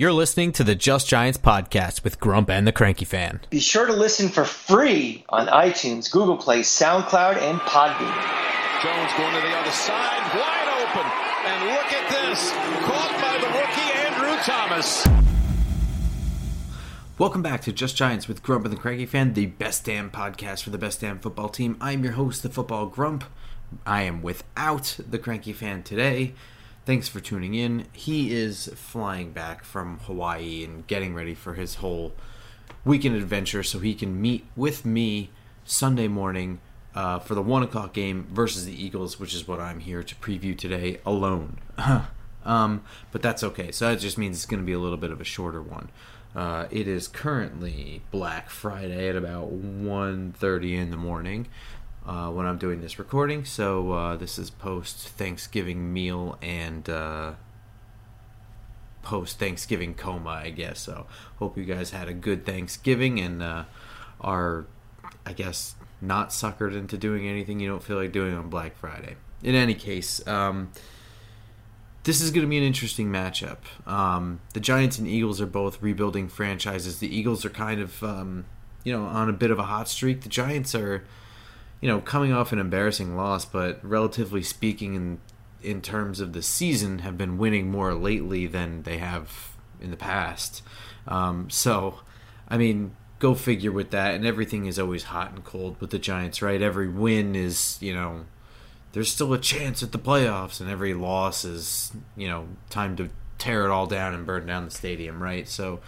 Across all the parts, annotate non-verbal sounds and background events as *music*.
You're listening to the Just Giants podcast with Grump and the Cranky Fan. Be sure to listen for free on iTunes, Google Play, SoundCloud, and Podbean. Jones going to the other side, wide open. And look at this, caught by the rookie Andrew Thomas. Welcome back to Just Giants with Grump and the Cranky Fan, the best damn podcast for the best damn football team. I'm your host, the Football Grump. I am without the Cranky Fan today. Thanks for tuning in. He is flying back from Hawaii and getting ready for his whole weekend adventure so he can meet with me Sunday morning uh, for the 1 o'clock game versus the Eagles, which is what I'm here to preview today alone. *laughs* um, but that's okay. So that just means it's going to be a little bit of a shorter one. Uh, it is currently Black Friday at about 1.30 in the morning uh, when I'm doing this recording. So uh, this is post Thanksgiving meal and uh, post Thanksgiving coma, I guess. So hope you guys had a good Thanksgiving and uh, are, I guess, not suckered into doing anything you don't feel like doing on Black Friday. In any case, um, this is going to be an interesting matchup. Um, the Giants and Eagles are both rebuilding franchises. The Eagles are kind of, um, you know, on a bit of a hot streak. The Giants are you know, coming off an embarrassing loss, but relatively speaking, in in terms of the season, have been winning more lately than they have in the past. Um, so, I mean, go figure with that. And everything is always hot and cold with the Giants, right? Every win is, you know, there's still a chance at the playoffs, and every loss is, you know, time to tear it all down and burn down the stadium, right? So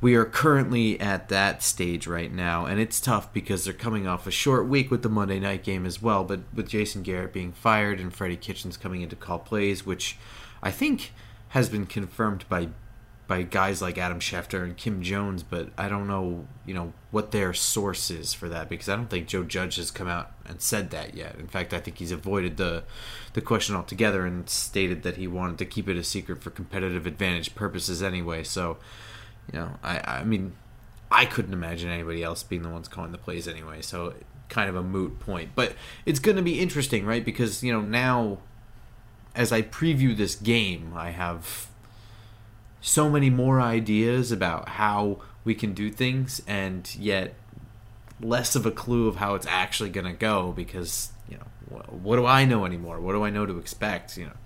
we are currently at that stage right now, and it's tough because they're coming off a short week with the Monday night game as well. But with Jason Garrett being fired and Freddie Kitchens coming in to call plays, which I think has been confirmed by by guys like Adam Schefter and Kim Jones, but I don't know, you know, what their source is for that because I don't think Joe Judge has come out and said that yet. In fact, I think he's avoided the the question altogether and stated that he wanted to keep it a secret for competitive advantage purposes anyway. So, you know, I I mean, I couldn't imagine anybody else being the ones calling the plays anyway. So, kind of a moot point. But it's going to be interesting, right? Because, you know, now as I preview this game, I have so many more ideas about how we can do things and yet less of a clue of how it's actually going to go because you know what do i know anymore? What do i know to expect? You know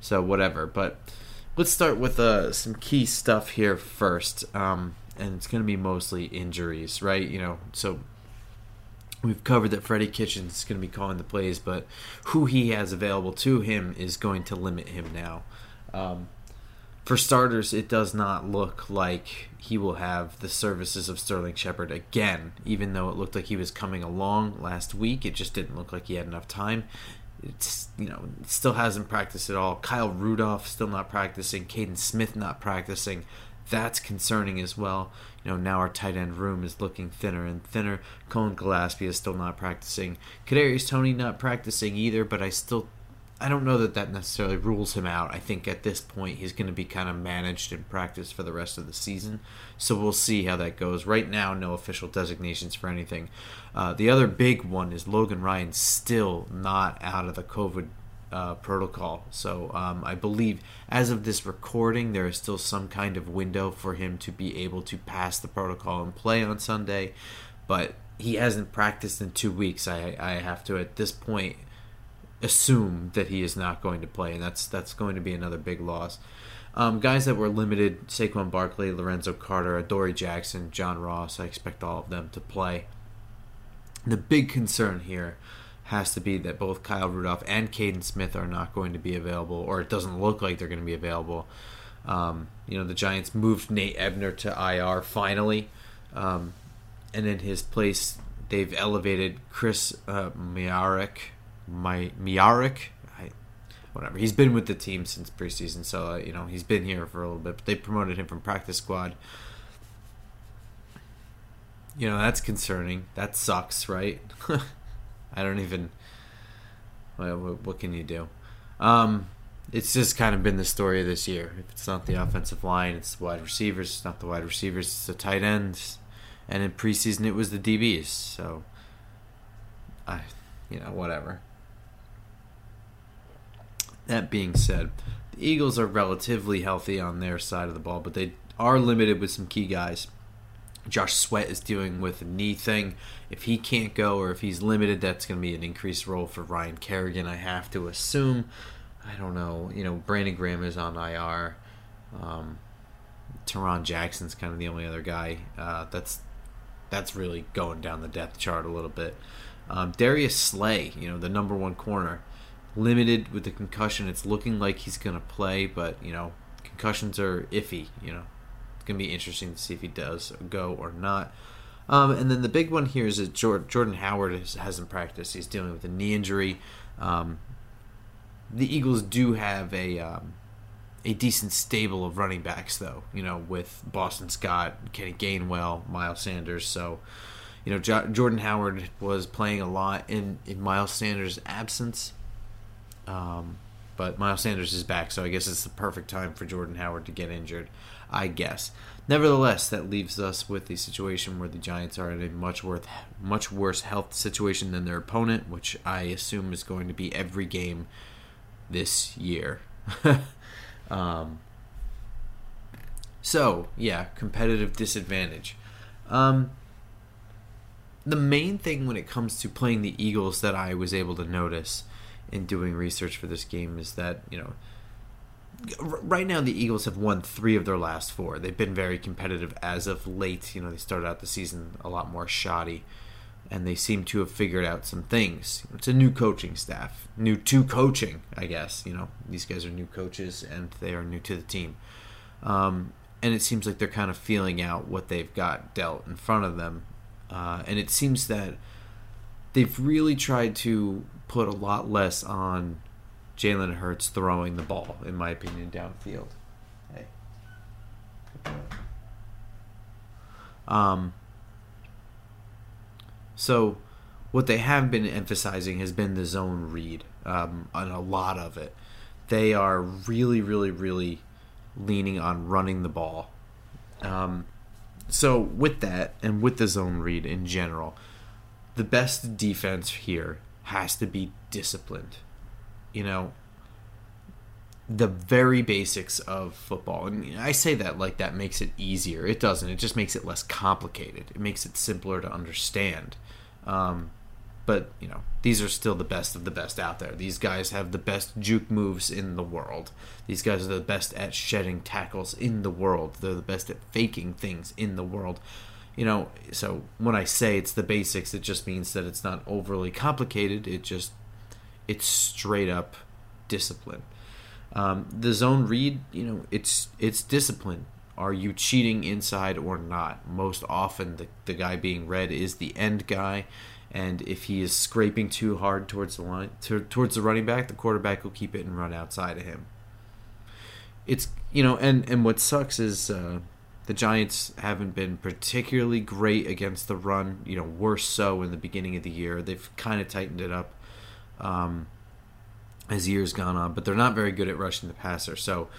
so whatever. But let's start with uh, some key stuff here first um, and it's going to be mostly injuries right? You know so we've covered that freddie kitchens is going to be calling the plays but who he has available to him is going to limit him now. Um, for starters, it does not look like he will have the services of Sterling Shepard again, even though it looked like he was coming along last week. It just didn't look like he had enough time. It's you know still hasn't practiced at all. Kyle Rudolph still not practicing. Kaden Smith not practicing. That's concerning as well. You know now our tight end room is looking thinner and thinner. Colin Gillespie is still not practicing. Kadarius Toney not practicing either, but I still I don't know that that necessarily rules him out. I think at this point he's going to be kind of managed in practice for the rest of the season. So we'll see how that goes. Right now, no official designations for anything. Uh, the other big one is Logan Ryan still not out of the COVID uh, protocol. So um, I believe as of this recording, there is still some kind of window for him to be able to pass the protocol and play on Sunday. But he hasn't practiced in two weeks. I, I have to, at this point, assume that he is not going to play, and that's that's going to be another big loss. Um, guys that were limited: Saquon Barkley, Lorenzo Carter, Adoree Jackson, John Ross. I expect all of them to play. The big concern here has to be that both Kyle Rudolph and Kaden Smith are not going to be available, or it doesn't look like they're going to be available. Um, you know, the Giants moved Nate Ebner to IR finally, um, and in his place, they've elevated Chris uh, Myarick my Myarick, I, whatever. He's been with the team since preseason, so uh, you know he's been here for a little bit. But they promoted him from practice squad. You know that's concerning. That sucks, right? *laughs* I don't even. What, what can you do? Um, it's just kind of been the story of this year. If it's not the offensive line, it's the wide receivers. It's not the wide receivers, it's the tight ends. And in preseason, it was the DBs. So, I, you know, whatever. That being said, the Eagles are relatively healthy on their side of the ball, but they are limited with some key guys. Josh Sweat is dealing with a knee thing. If he can't go or if he's limited, that's going to be an increased role for Ryan Kerrigan, I have to assume. I don't know. You know, Brandon Graham is on IR. Um, Tarron Jackson's kind of the only other guy uh, that's that's really going down the depth chart a little bit. Um, Darius Slay, you know, the number one corner, limited with the concussion. It's looking like he's going to play, but you know, concussions are iffy. You know, it's going to be interesting to see if he does go or not. Um, and then the big one here is that Jordan Howard hasn't practiced. He's dealing with a knee injury. Um, the Eagles do have a um, a decent stable of running backs, though. You know, with Boston Scott, Kenny Gainwell, Miles Sanders. So, you know, jo- Jordan Howard was playing a lot in in Miles Sanders' absence. Um, but Miles Sanders is back, so I guess it's the perfect time for Jordan Howard to get injured. I guess. Nevertheless, that leaves us with the situation where the Giants are in a much worth, much worse health situation than their opponent, which I assume is going to be every game this year. *laughs* um, so yeah, competitive disadvantage. Um, the main thing when it comes to playing the Eagles that I was able to notice in doing research for this game is that you know right now the Eagles have won three of their last four. They've been very competitive as of late. You know, they started out the season a lot more shoddy, and they seem to have figured out some things. It's a new coaching staff, new to coaching, I guess. You know, these guys are new coaches and they are new to the team, um, and it seems like they're kind of feeling out what they've got dealt in front of them, uh, and it seems that they've really tried to put a lot less on Jalen Hurts throwing the ball, in my opinion, downfield. Hey. Um, so, what they have been emphasizing has been the zone read, um, and a lot of it. They are really, really, really leaning on running the ball. Um, so, with that, and with the zone read in general, the best defense here has to be disciplined you know, the very basics of football. And I say that like that makes it easier. It doesn't. It just makes it less complicated. It makes it simpler to understand. Um, but you know, these are still the best of the best out there. These guys have the best juke moves in the world. These guys are the best at shedding tackles in the world. They're the best at faking things in the world. You know, so when I say it's the basics, it just means that it's not overly complicated. It just it's straight up discipline. Um, the zone read, you know, it's it's discipline. Are you cheating inside or not? Most often, the the guy being read is the end guy, and if he is scraping too hard towards the line to, towards the running back, the quarterback will keep it and run outside of him. It's you know, and and what sucks is. Uh, the Giants haven't been particularly great against the run, you know, worse so in the beginning of the year. They've kind of tightened it up um, as years gone on, but they're not very good at rushing the passer. So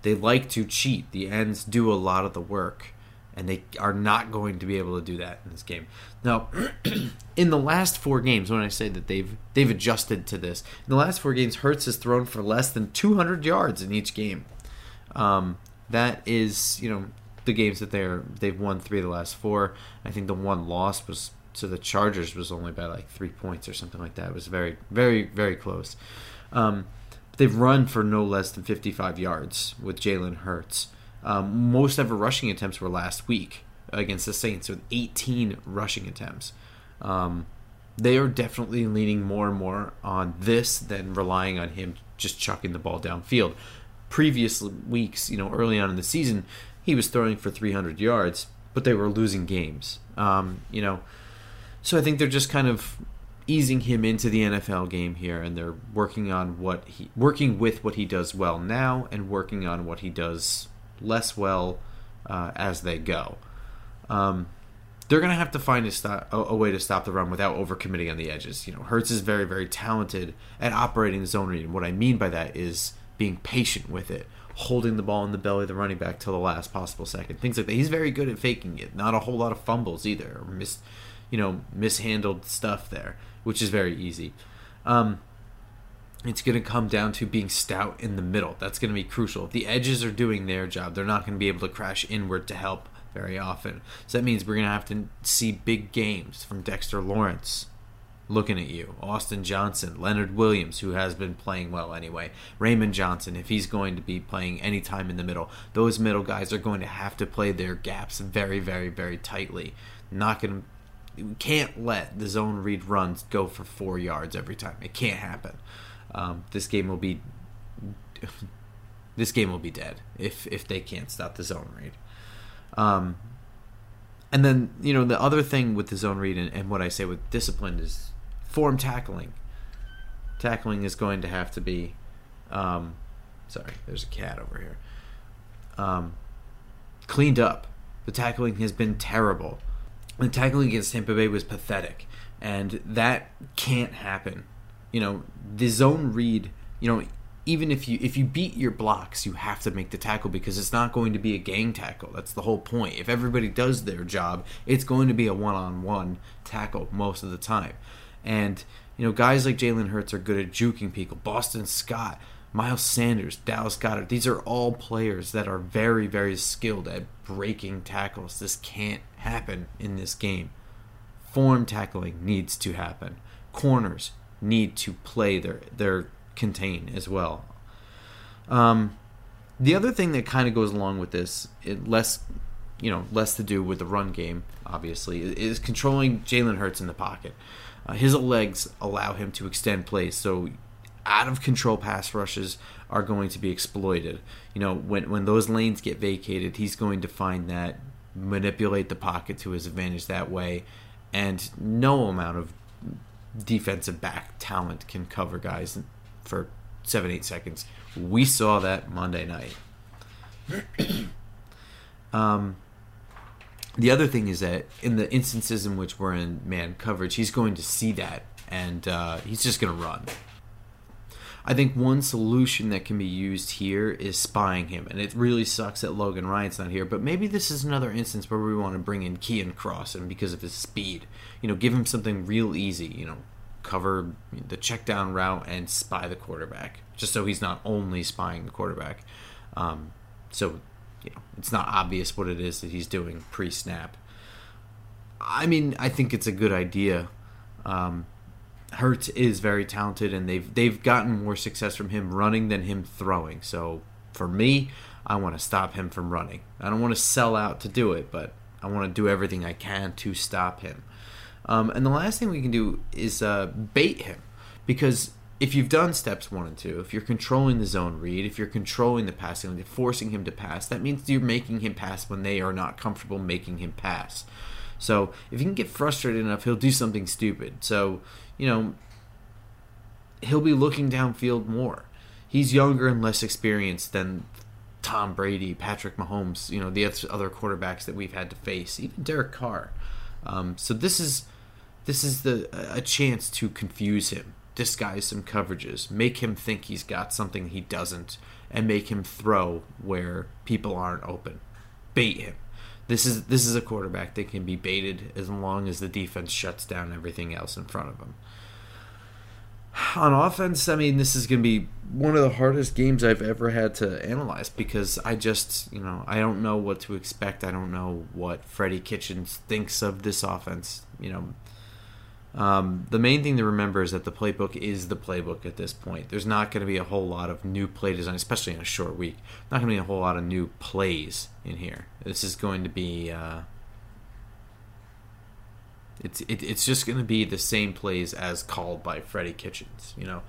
they like to cheat. The ends do a lot of the work, and they are not going to be able to do that in this game. Now, *clears throat* in the last four games, when I say that they've they've adjusted to this, in the last four games, Hurts has thrown for less than 200 yards in each game. Um, that is, you know, the games that they're they've won three of the last four. I think the one loss was to the Chargers was only by like three points or something like that. It was very, very, very close. Um, they've run for no less than 55 yards with Jalen Hurts. Um, most ever rushing attempts were last week against the Saints with 18 rushing attempts. Um, they are definitely leaning more and more on this than relying on him just chucking the ball downfield. Previous weeks, you know, early on in the season, he was throwing for 300 yards, but they were losing games. Um, you know, so I think they're just kind of easing him into the NFL game here, and they're working on what he working with what he does well now, and working on what he does less well uh, as they go. Um, they're going to have to find a, stop, a, a, way to stop the run without overcommitting on the edges. You know, Hurts is very, very talented at operating zone read. And what I mean by that is being patient with it, holding the ball in the belly of the running back till the last possible second, things like that. He's very good at faking it. Not a whole lot of fumbles either, or missed you know mishandled stuff there, which is very easy. Um, it's going to come down to being stout in the middle. That's going to be crucial. The edges are doing their job, they're not going to be able to crash inward to help very often. So that means we're going to have to see big games from Dexter Lawrence looking at you, Austin Johnson, Leonard Williams, who has been playing well anyway, Raymond Johnson, if he's going to be playing any time in the middle. Those middle guys are going to have to play their gaps very, very, very tightly. Not going to can't let the zone read runs go for four yards every time. It can't happen. Um, this game will be this game will be dead if if they can't stop the zone read. Um, and then you know the other thing with the zone read and, and what I say with discipline is form tackling. Tackling is going to have to be. Um, sorry, there's a cat over here. Um, cleaned up. The tackling has been terrible. The tackling against Tampa Bay was pathetic, and that can't happen. You know, the zone read. You know, even if you if you beat your blocks, you have to make the tackle because it's not going to be a gang tackle. That's the whole point. If everybody does their job, it's going to be a one-on-one tackle most of the time. And you know, guys like Jalen Hurts are good at juking people. Boston Scott, Miles Sanders, Dallas Goedert, these are all players that are very, very skilled at breaking tackles. This can't happen in this game. Form tackling needs to happen. Corners need to play their their contain as well. Um, the other thing that kind of goes along with this, less, you know, less to do with the run game, obviously, is controlling Jalen Hurts in the pocket. Uh, his legs allow him to extend plays, so out of control pass rushes are going to be exploited. You know, when when those lanes get vacated, he's going to find that manipulate the pocket to his advantage that way, and no amount of defensive back talent can cover guys for seven, eight seconds. We saw that Monday night. *clears throat* um, the other thing is that in the instances in which we're in man coverage, he's going to see that and uh, he's just going to run. I think one solution that can be used here is spying him, and it really sucks that Logan Ryan's not here. But maybe this is another instance where we want to bring in Keion Cross, and because of his speed, you know, give him something real easy. You know, cover the check down route and spy the quarterback, just so he's not only spying the quarterback. Um, so, you know, it's not obvious what it is that he's doing pre snap. I mean, I think it's a good idea. Um, Hurts is very talented, and they've they've gotten more success from him running than him throwing. So for me, I want to stop him from running. I don't want to sell out to do it, but I want to do everything I can to stop him. Um, and the last thing we can do is uh, bait him because if you've done steps one and two, if you're controlling the zone read, if you're controlling the passing, you're forcing him to pass, that means you're making him pass when they are not comfortable making him pass. So if you can get frustrated enough, he'll do something stupid. So, you know, he'll be looking downfield more. He's younger and less experienced than Tom Brady, Patrick Mahomes, you know, the other quarterbacks that we've had to face, even Derek Carr. Um, so this is this is the a chance to confuse him, disguise some coverages, make him think he's got something he doesn't, and make him throw where people aren't open. Bait him. This is this is a quarterback that can be baited as long as the defense shuts down everything else in front of him. On offense, I mean, this is going to be one of the hardest games I've ever had to analyze because I just, you know, I don't know what to expect. I don't know what Freddie Kitchens thinks of this offense. You know, um, the main thing to remember is that the playbook is the playbook at this point. There's not going to be a whole lot of new play design, especially in a short week. Not going to be a whole lot of new plays in here. This is going to be. Uh, it's it, it's just going to be the same plays as called by Freddie Kitchens, you know.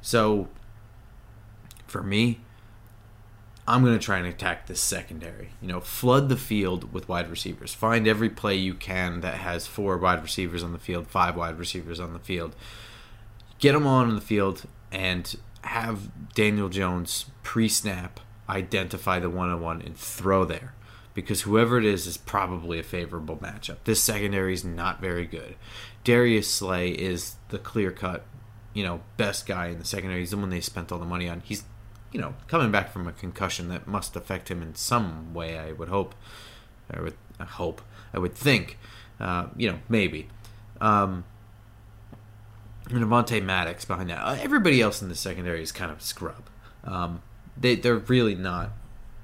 So for me, I'm going to try and attack this secondary. You know, flood the field with wide receivers. Find every play you can that has four wide receivers on the field, five wide receivers on the field. Get them on the field and have Daniel Jones pre snap identify the one on one and throw there. Because whoever it is is probably a favorable matchup. This secondary is not very good. Darius Slay is the clear cut, you know, best guy in the secondary. He's the one they spent all the money on. He's you know, coming back from a concussion that must affect him in some way. I would hope. I would I hope. I would think. Uh, you know, maybe. Um, and Avonte Maddox behind that. Uh, everybody else in the secondary is kind of scrub. Um, they they're really not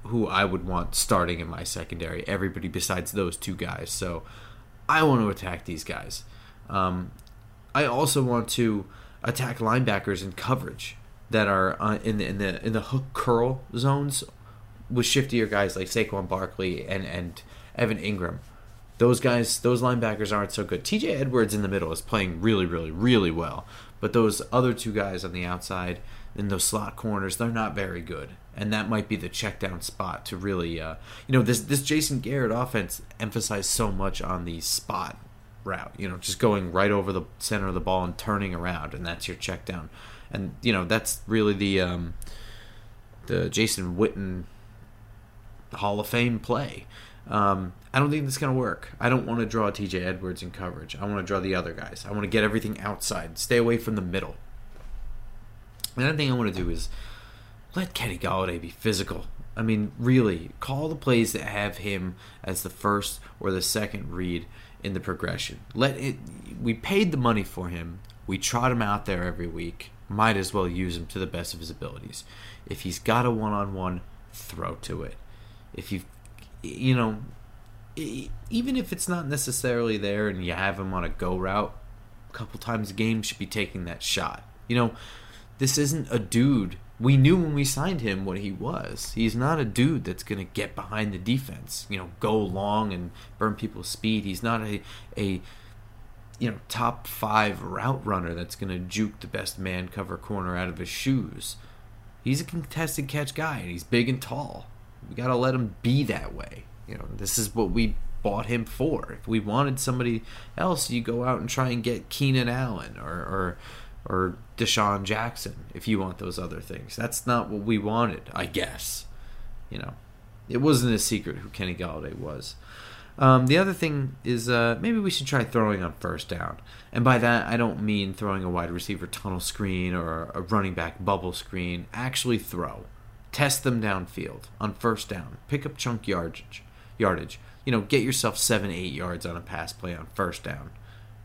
who I would want starting in my secondary. Everybody besides those two guys. So I want to attack these guys. Um, I also want to attack linebackers in coverage that are uh, in the in the in the hook curl zones with shiftier guys like Saquon Barkley and and Evan Engram. Those guys, those linebackers aren't so good. T.J. Edwards in the middle is playing really, really, really well, but those other two guys on the outside in those slot corners, they're not very good, and that might be the check down spot to really, uh, you know, this this Jason Garrett offense emphasized so much on the spot route, you know, just going right over the center of the ball and turning around, and that's your check down, and you know that's really the um, the Jason Witten Hall of Fame play. Um, I don't think this is going to work. I don't want to draw TJ Edwards in coverage. I want to draw the other guys. I want to get everything outside. Stay away from the middle. Another thing I want to do is let Kenny Golladay be physical. I mean, really, call the plays that have him as the first or the second read in the progression. Let it. We paid the money for him. We trot him out there every week. Might as well use him to the best of his abilities. If he's got a one-on-one, throw to it. If you, you know, even if it's not necessarily there and you have him on a go route a couple times a game, should be taking that shot. You know, this isn't a dude. We knew when we signed him what he was. He's not a dude that's going to get behind the defense, you know, go long and burn people's speed. He's not a, a you know, top five route runner that's going to juke the best man cover corner out of his shoes. He's a contested catch guy, and he's big and tall. We got to let him be that way. You know, this is what we bought him for. If we wanted somebody else, you go out and try and get Keenan Allen or or or DeSean Jackson if you want those other things. That's not what we wanted, I guess. You know, it wasn't a secret who Kenny Golladay was. Um, the other thing is uh, maybe we should try throwing on first down. And by that, I don't mean throwing a wide receiver tunnel screen or a running back bubble screen. Actually, throw. Test them downfield on first down. Pick up chunk yardage. Yardage. You know, get yourself seven, eight yards on a pass play on first down.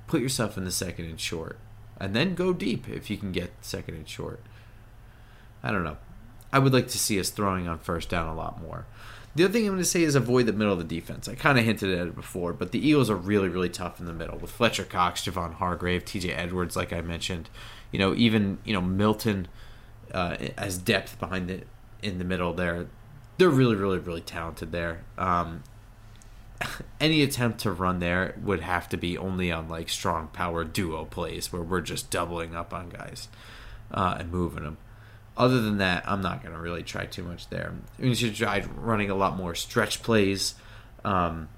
Put yourself in the second and short and then go deep if you can get second and short. I don't know. I would like to see us throwing on first down a lot more. The other thing I'm going to say is avoid the middle of the defense. I kind of hinted at it before, but the Eagles are really, really tough in the middle with Fletcher Cox, Javon Hargrave, T.J. Edwards, like I mentioned. You know, even you know Milton uh, as depth behind it in the middle there. They're really, really, really talented there. Um, *laughs* any attempt to run there would have to be only on like strong power duo plays where we're just doubling up on guys uh, and moving them. Other than that, I'm not going to really try too much there. We should try running a lot more stretch plays um,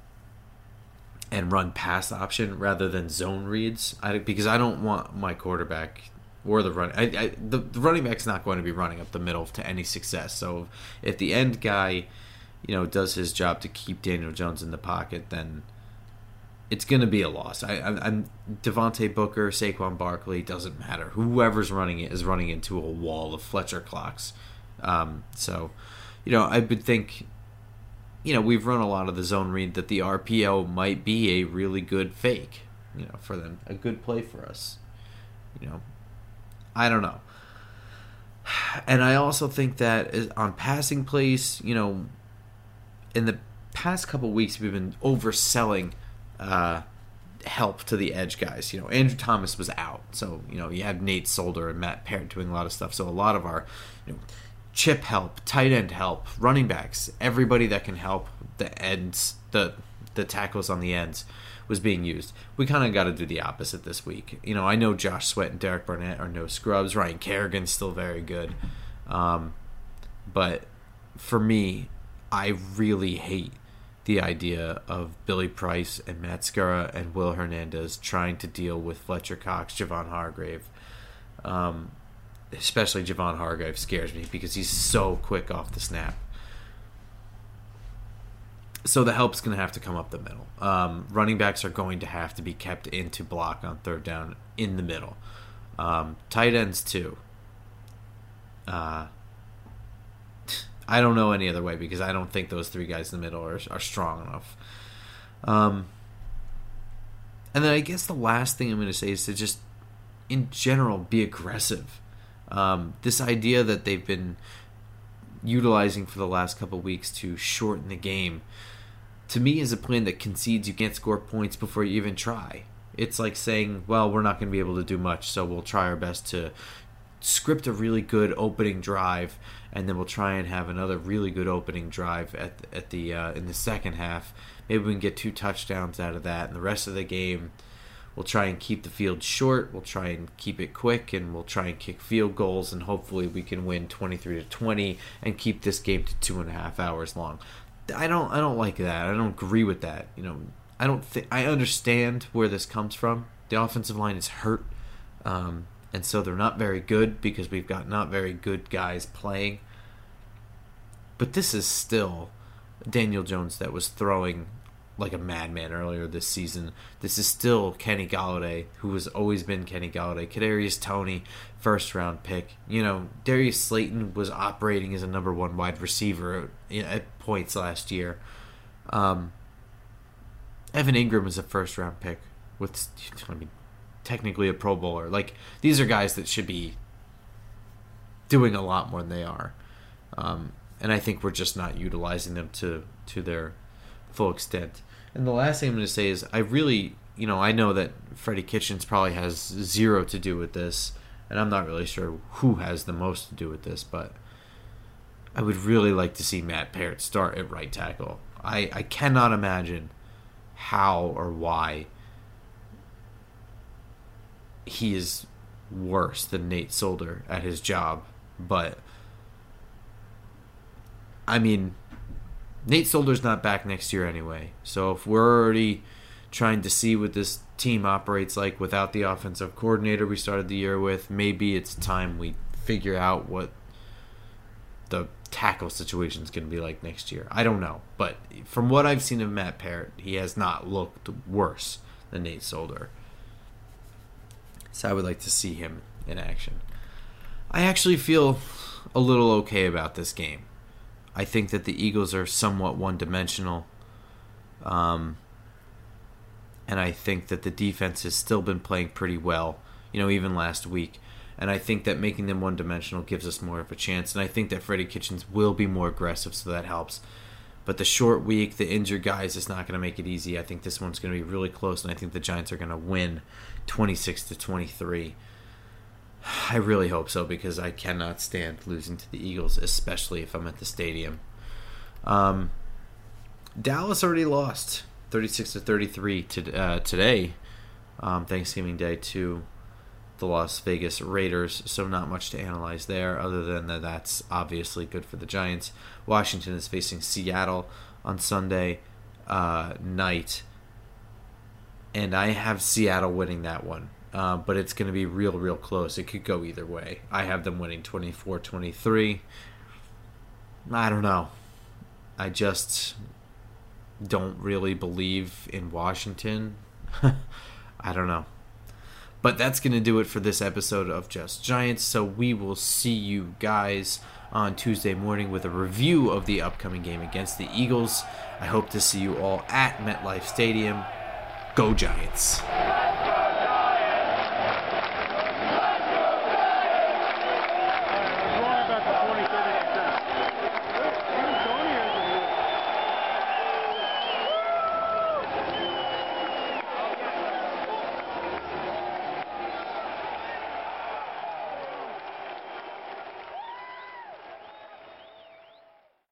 and run pass option rather than zone reads. I, because I don't want my quarterback or the run. I, I, the, the running back's not going to be running up the middle to any success. So if the end guy you know, does his job to keep Daniel Jones in the pocket, then it's going to be a loss. I, I, am Devontae Booker, Saquon Barkley doesn't matter. Whoever's running it is running into a wall of Fletcher Cox. Um, so, you know, I would think, you know, we've run a lot of the zone read that the RPO might be a really good fake, you know, for them, a good play for us. You know, I don't know. And I also think that on passing plays, you know, in the past couple weeks we've been overselling uh, help to the edge guys. You know, Andrew Thomas was out, so you know you had Nate Solder and Matt Peart doing a lot of stuff. So a lot of our you know, chip help, tight end help, running backs, everybody that can help the ends, the the tackles on the ends was being used. We kind of got to do the opposite this week. You know, I know Josh Sweat and Derek Barnett are no scrubs. Ryan Kerrigan's still very good, um, but for me, I really hate the idea of Billy Price and Matt Skura and Will Hernandez trying to deal with Fletcher Cox, Javon Hargrave. Um, especially Javon Hargrave scares me because he's so quick off the snap. So the help's going to have to come up the middle. Um, running backs are going to have to be kept into block on third down in the middle. Um, tight ends too. Uh, I don't know any other way because I don't think those three guys in the middle are, are strong enough. Um, and then I guess the last thing I'm going to say is to just in general, be aggressive. Um, this idea that they've been utilizing for the last couple weeks to shorten the game, to me, is a plan that concedes you can't score points before you even try. It's like saying, well, we're not going to be able to do much, so we'll try our best to script a really good opening drive, and then we'll try and have another really good opening drive at at the uh, in the second half. Maybe we can get two touchdowns out of that, and the rest of the game, we'll try and keep the field short. We'll try and keep it quick, and we'll try and kick field goals, and hopefully we can win twenty three to twenty and keep this game to two and a half hours long. I don't I don't like that. I don't agree with that. You know, I don't think I understand where this comes from. The offensive line is hurt. Um, and so they're not very good because we've got not very good guys playing. But this is still Daniel Jones that was throwing like a madman earlier this season. This is still Kenny Golladay, who has always been Kenny Golladay. Kadarius Toney, first round pick. You know, Darius Slayton was operating as a number one wide receiver at points last year. Um, Evan Engram was a first round pick with, I mean, technically a Pro Bowler. Like these are guys that should be doing a lot more than they are, um, and I think we're just not utilizing them to to their full extent. And the last thing I'm going to say is I really, you know, I know that Freddie Kitchens probably has zero to do with this, and I'm not really sure who has the most to do with this, but I would really like to see Matt Peart start at right tackle. I, I cannot imagine how or why he is worse than Nate Solder at his job, but I mean, Nate Solder's not back next year anyway. So if we're already trying to see what this team operates like without the offensive coordinator we started the year with, maybe it's time we figure out what the tackle situation is going to be like next year. I don't know, but from what I've seen of Matt Peart, he has not looked worse than Nate Solder. So I would like to see him in action. I actually feel a little okay about this game. I think that the Eagles are somewhat one dimensional. Um, and I think that the defense has still been playing pretty well, you know, even last week. And I think that making them one dimensional gives us more of a chance. And I think that Freddie Kitchens will be more aggressive, so that helps. But the short week, the injured guys, is not going to make it easy. I think this one's going to be really close, and I think the Giants are going to win 26 to 23. I really hope so because I cannot stand losing to the Eagles, especially if I'm at the stadium. Um, Dallas already lost 36 to 33 to, uh, today, um, Thanksgiving Day, to the Las Vegas Raiders. So not much to analyze there, other than that that's obviously good for the Giants. Washington is facing Seattle on Sunday uh, night and I have Seattle winning that one. Uh, but it's going to be real, real close. It could go either way. I have them winning 24 23. I don't know. I just don't really believe in Washington. *laughs* I don't know. But that's going to do it for this episode of Just Giants. So we will see you guys on Tuesday morning with a review of the upcoming game against the Eagles. I hope to see you all at MetLife Stadium. Go Giants.